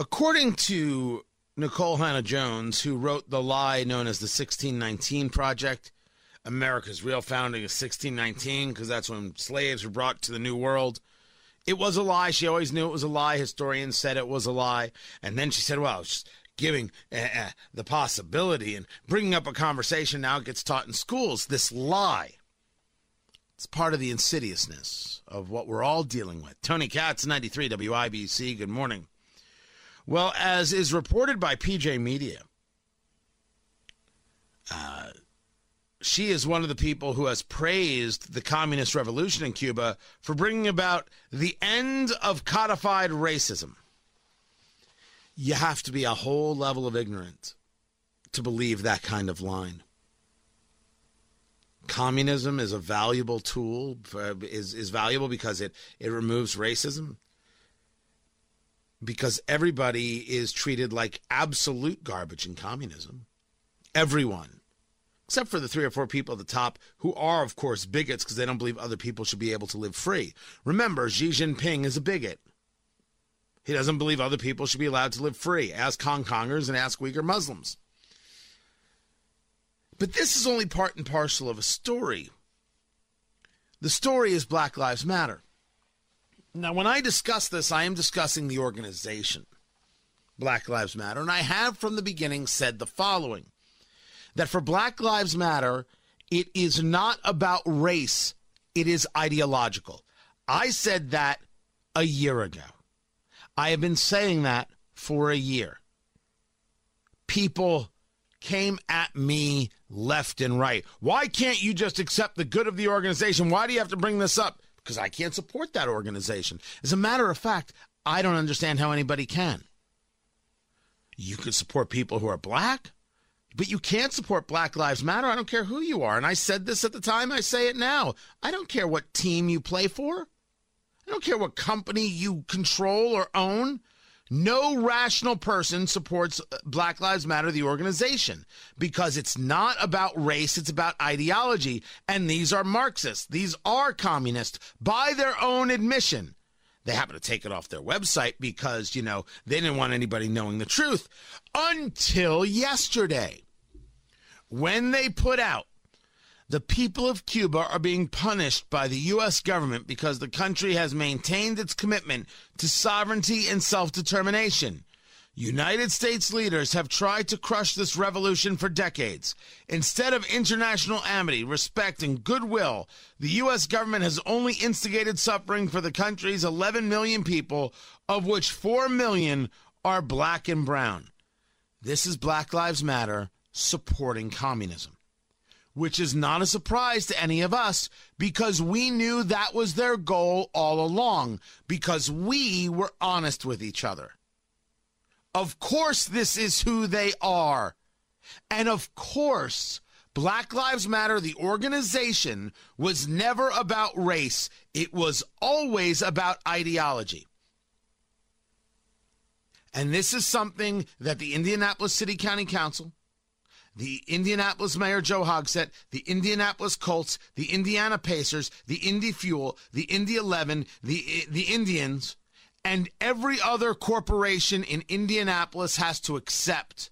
According to Nikole Hannah-Jones, who wrote the lie known as the 1619 Project, America's real founding is 1619 because that's when slaves were brought to the New World. It was a lie. She always knew it was a lie. Historians said it was a lie. And then she said, well, just giving uh, uh, the possibility and bringing up a conversation now it gets taught in schools. This lie. It's part of the insidiousness of what we're all dealing with. Tony Katz, 93 WIBC. Good morning. Well, as is reported by PJ Media, uh, she is one of the people who has praised the communist revolution in Cuba for bringing about the end of codified racism. You have to be a whole level of ignorant to believe that kind of line. Communism is a valuable tool, is, is valuable because it, it removes racism, because everybody is treated like absolute garbage in communism. Everyone except for the three or four people at the top who are, of course, bigots because they don't believe other people should be able to live free. Remember, Xi Jinping is a bigot. He doesn't believe other people should be allowed to live free. Ask Hong Kongers and ask Uyghur Muslims. But this is only part and parcel of a story. The story is Black Lives Matter. Now, when I discuss this, I am discussing the organization, Black Lives Matter, and I have from the beginning said the following that for Black Lives Matter, it is not about race, it is ideological. I said that a year ago. I have been saying that for a year. People came at me left and right. Why can't you just accept the good of the organization? Why do you have to bring this up? Because I can't support that organization. As a matter of fact, I don't understand how anybody can. You can support people who are black. But you can't support Black Lives Matter. I don't care who you are. And I said this at the time, I say it now. I don't care what team you play for. I don't care what company you control or own. No rational person supports uh, Black Lives Matter, the organization, because it's not about race, it's about ideology. And these are Marxists, these are communists by their own admission. They happen to take it off their website because, you know, they didn't want anybody knowing the truth until yesterday when they put out the people of Cuba are being punished by the U.S. government because the country has maintained its commitment to sovereignty and self determination. United States leaders have tried to crush this revolution for decades. Instead of international amity, respect, and goodwill, the U.S. government has only instigated suffering for the country's 11 million people, of which 4 million are black and brown. This is Black Lives Matter supporting communism, which is not a surprise to any of us because we knew that was their goal all along, because we were honest with each other. Of course, this is who they are. And of course, Black Lives Matter, the organization, was never about race. It was always about ideology. And this is something that the Indianapolis City County Council, the Indianapolis Mayor Joe Hogsett, the Indianapolis Colts, the Indiana Pacers, the Indy Fuel, the Indy 11, the, the Indians, and every other corporation in Indianapolis has to accept.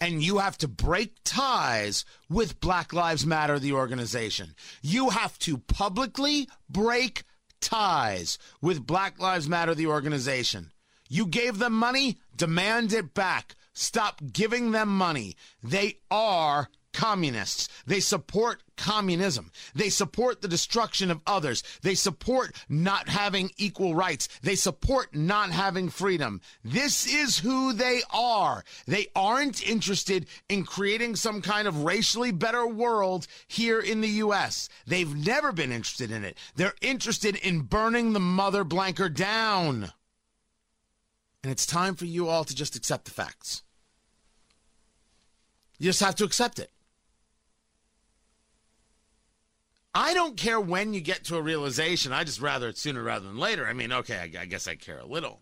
And you have to break ties with Black Lives Matter, the organization. You have to publicly break ties with Black Lives Matter, the organization. You gave them money, demand it back. Stop giving them money. They are communists. They support communism. They support the destruction of others. They support not having equal rights. They support not having freedom. This is who they are. They aren't interested in creating some kind of racially better world here in the U.S. They've never been interested in it. They're interested in burning the mother blanker down. And it's time for you all to just accept the facts. You just have to accept it. I don't care when you get to a realization. I just rather it sooner rather than later. I mean, okay, I, I guess I care a little.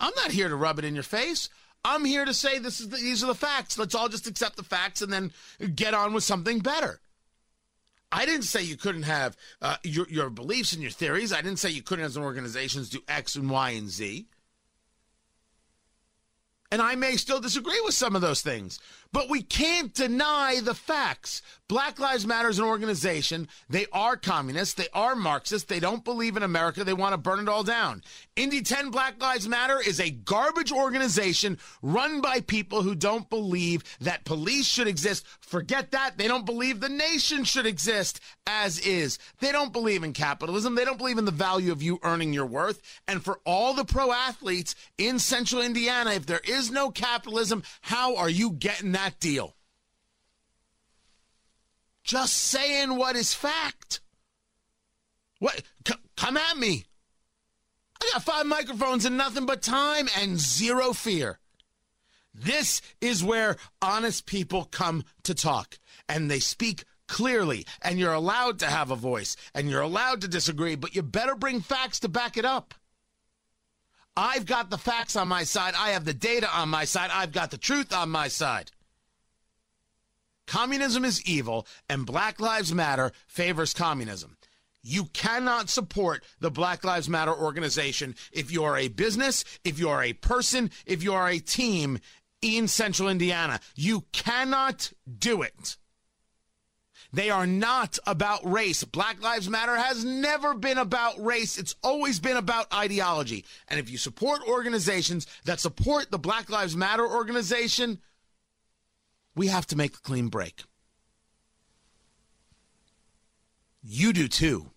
I'm not here to rub it in your face. I'm here to say this is the, these are the facts. Let's all just accept the facts and then get on with something better. I didn't say you couldn't have uh, your your beliefs and your theories. I didn't say you couldn't, as an organizations, do X and Y and Z. And I may still disagree with some of those things, but we can't deny the facts. Black Lives Matter is an organization. They are communists. They are Marxists. They don't believe in America. They want to burn it all down. Indy 10 Black Lives Matter is a garbage organization run by people who don't believe that police should exist. Forget that. They don't believe the nation should exist as is. They don't believe in capitalism. They don't believe in the value of you earning your worth. And for all the pro athletes in central Indiana, if there is no capitalism, how are you getting that? that deal. Just saying what is fact. What? C- come at me. I got five microphones and nothing but time and zero fear. This is where honest people come to talk and they speak clearly and you're allowed to have a voice and you're allowed to disagree, but you better bring facts to back it up. I've got the facts on my side. I have the data on my side. I've got the truth on my side. Communism is evil, and Black Lives Matter favors communism. You cannot support the Black Lives Matter organization if you're a business, if you're a person, if you're a team in central Indiana. You cannot do it. They are not about race. Black Lives Matter has never been about race. It's always been about ideology. And if you support organizations that support the Black Lives Matter organization, we have to make a clean break. You do too.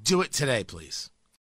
Do it today, please.